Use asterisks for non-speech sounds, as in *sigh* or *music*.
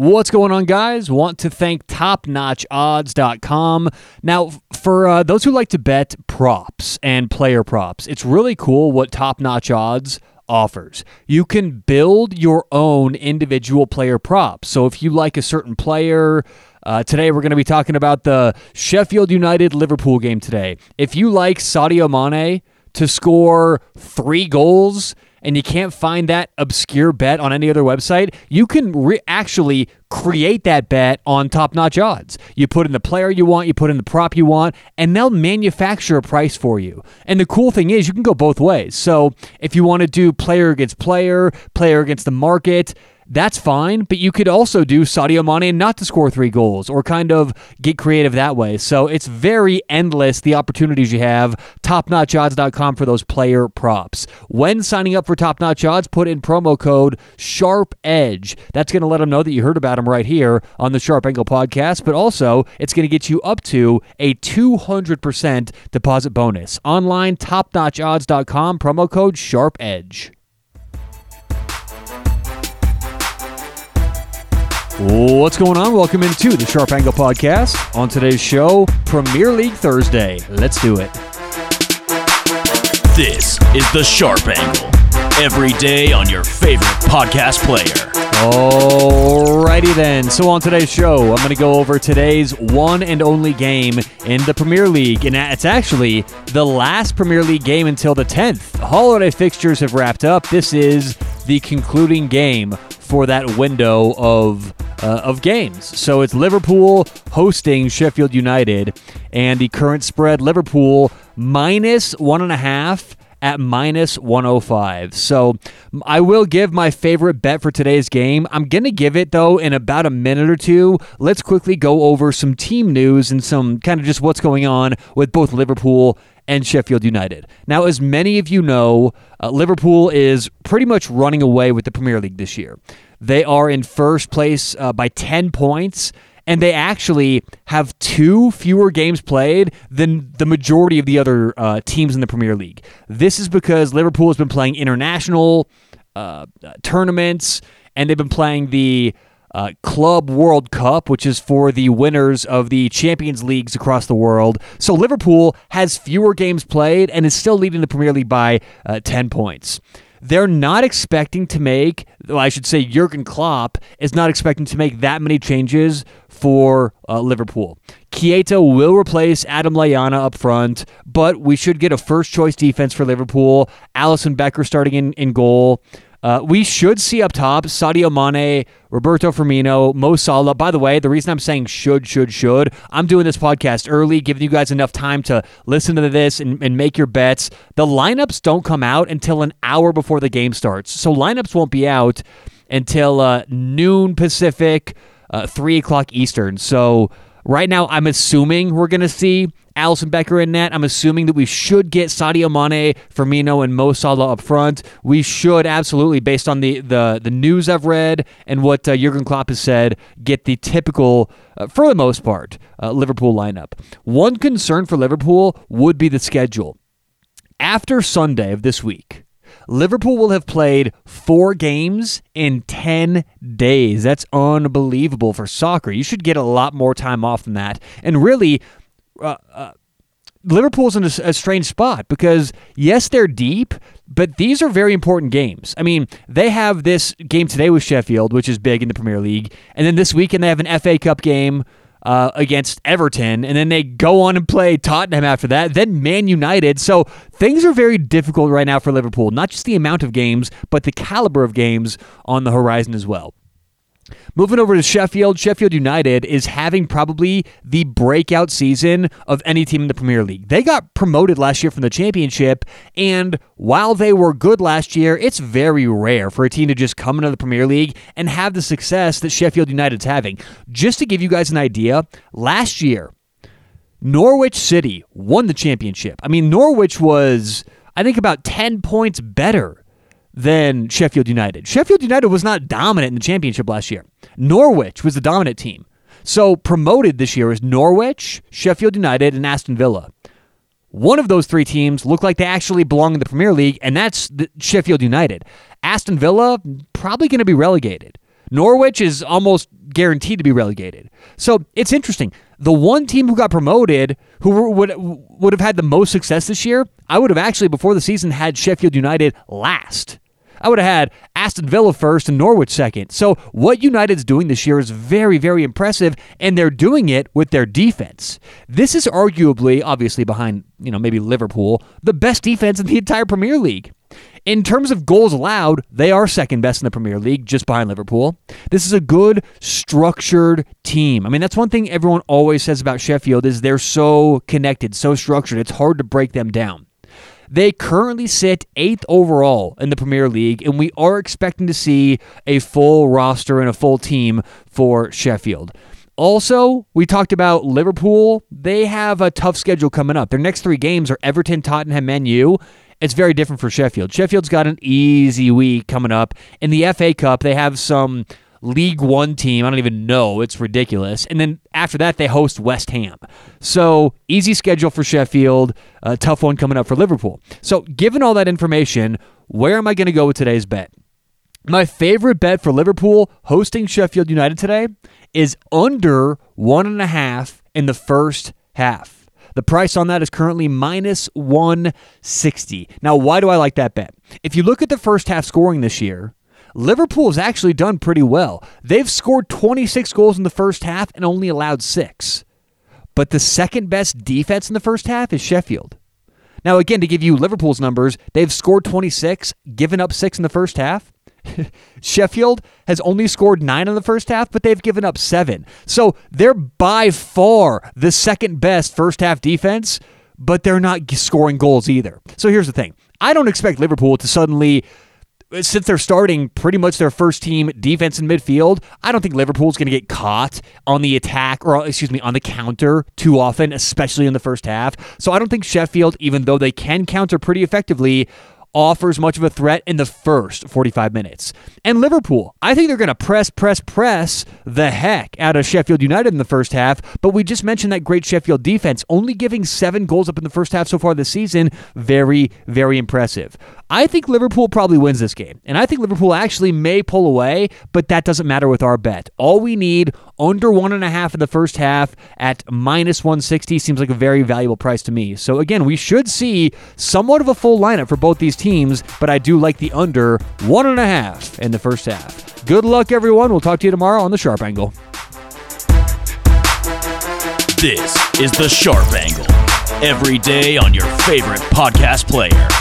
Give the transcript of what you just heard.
What's going on, guys? Want to thank TopNotchOdds.com. Now, for uh, those who like to bet props and player props, it's really cool what Top Notch Odds offers. You can build your own individual player props. So if you like a certain player, uh, today we're going to be talking about the Sheffield United Liverpool game today. If you like Sadio Mane to score three goals, and you can't find that obscure bet on any other website, you can re- actually create that bet on top notch odds. You put in the player you want, you put in the prop you want, and they'll manufacture a price for you. And the cool thing is, you can go both ways. So if you want to do player against player, player against the market, that's fine. But you could also do Sadio Mane not to score three goals or kind of get creative that way. So it's very endless the opportunities you have. TopNotchOdds.com for those player props. When signing up for Top Notch Odds, put in promo code Sharp Edge. That's going to let them know that you heard about them right here on the Sharp Angle podcast. But also, it's going to get you up to a 200% deposit bonus. Online, TopNotchOdds.com, promo code Sharp Edge. What's going on? Welcome into the Sharp Angle Podcast. On today's show, Premier League Thursday. Let's do it. This is the Sharp Angle. Every day on your favorite podcast player. Alrighty then. So on today's show, I'm going to go over today's one and only game in the Premier League, and it's actually the last Premier League game until the 10th. Holiday fixtures have wrapped up. This is the concluding game for that window of uh, of games. So it's Liverpool hosting Sheffield United, and the current spread Liverpool minus one and a half at minus 105. So I will give my favorite bet for today's game. I'm going to give it, though, in about a minute or two. Let's quickly go over some team news and some kind of just what's going on with both Liverpool and Sheffield United. Now, as many of you know, uh, Liverpool is pretty much running away with the Premier League this year. They are in first place uh, by 10 points and they actually have two fewer games played than the majority of the other uh, teams in the Premier League. This is because Liverpool has been playing international uh, tournaments and they've been playing the uh, Club World Cup, which is for the winners of the Champions Leagues across the world. So Liverpool has fewer games played and is still leading the Premier League by uh, 10 points. They're not expecting to make, well, I should say, Jurgen Klopp is not expecting to make that many changes for uh, Liverpool. Keita will replace Adam Lallana up front, but we should get a first choice defense for Liverpool. Alisson Becker starting in, in goal. Uh, we should see up top Sadio Mane, Roberto Firmino, Mo Salah. By the way, the reason I'm saying should, should, should, I'm doing this podcast early, giving you guys enough time to listen to this and, and make your bets. The lineups don't come out until an hour before the game starts. So lineups won't be out until uh, noon Pacific, uh, 3 o'clock Eastern. So right now, I'm assuming we're going to see Alisson Becker in net. I'm assuming that we should get Sadio Mane, Firmino, and Mo Salah up front. We should absolutely, based on the the, the news I've read and what uh, Jurgen Klopp has said, get the typical, uh, for the most part, uh, Liverpool lineup. One concern for Liverpool would be the schedule. After Sunday of this week, Liverpool will have played four games in 10 days. That's unbelievable for soccer. You should get a lot more time off than that. And really, uh, uh, Liverpool's in a, a, strange spot because yes, they're deep, but these are very important games. I mean, they have this game today with Sheffield, which is big in the Premier League, and then this weekend they have an FA Cup game uh, against Everton, and then they go on and play Tottenham after that, then Man United. So things are very difficult right now for Liverpool. Not just the amount of games, but the caliber of games on the horizon as well. Moving over to Sheffield, Sheffield United is having probably the breakout season of any team in the Premier League. They got promoted last year from the Championship, and while they were good last year, it's very rare for a team to just come into the Premier League and have the success that Sheffield United's having. Just to give you guys an idea, last year, Norwich City won the championship. I mean, Norwich was, I think, about 10 points better than Sheffield United. Sheffield United was not dominant in the championship last year. Norwich was the dominant team. So promoted this year is Norwich, Sheffield United, and Aston Villa. One of those three teams look like they actually belong in the Premier League, and that's Sheffield United. Aston Villa probably going to be relegated. Norwich is almost guaranteed to be relegated. So it's interesting. The one team who got promoted, who would would have had the most success this year, I would have actually before the season had Sheffield United last. I would have had Aston Villa first and Norwich second. So what United's doing this year is very, very impressive, and they're doing it with their defense. This is arguably, obviously behind, you know, maybe Liverpool, the best defense in the entire Premier League. In terms of goals allowed, they are second best in the Premier League, just behind Liverpool. This is a good, structured team. I mean, that's one thing everyone always says about Sheffield is they're so connected, so structured. It's hard to break them down. They currently sit eighth overall in the Premier League, and we are expecting to see a full roster and a full team for Sheffield. Also, we talked about Liverpool. They have a tough schedule coming up. Their next three games are Everton, Tottenham, Man U. It's very different for Sheffield. Sheffield's got an easy week coming up. In the FA Cup, they have some League One team. I don't even know. It's ridiculous. And then after that, they host West Ham. So easy schedule for Sheffield. A tough one coming up for Liverpool. So given all that information, where am I going to go with today's bet? My favorite bet for Liverpool hosting Sheffield United today is under one and a half in the first half. The price on that is currently minus 160. Now, why do I like that bet? If you look at the first half scoring this year, Liverpool has actually done pretty well. They've scored 26 goals in the first half and only allowed six. But the second best defense in the first half is Sheffield. Now, again, to give you Liverpool's numbers, they've scored 26, given up six in the first half. *laughs* Sheffield has only scored nine in the first half, but they've given up seven. So they're by far the second best first half defense, but they're not scoring goals either. So here's the thing I don't expect Liverpool to suddenly since they're starting pretty much their first team defense in midfield, I don't think Liverpool's going to get caught on the attack or excuse me, on the counter too often, especially in the first half. So I don't think Sheffield, even though they can counter pretty effectively, offers much of a threat in the first 45 minutes. And Liverpool, I think they're going to press, press, press the heck out of Sheffield United in the first half. But we just mentioned that great Sheffield defense, only giving seven goals up in the first half so far this season. Very, very impressive. I think Liverpool probably wins this game. And I think Liverpool actually may pull away, but that doesn't matter with our bet. All we need under one and a half in the first half at minus 160 seems like a very valuable price to me. So again, we should see somewhat of a full lineup for both these teams, but I do like the under one and a half in the first half. Good luck, everyone. We'll talk to you tomorrow on the Sharp Angle. This is the Sharp Angle. Every day on your favorite podcast player.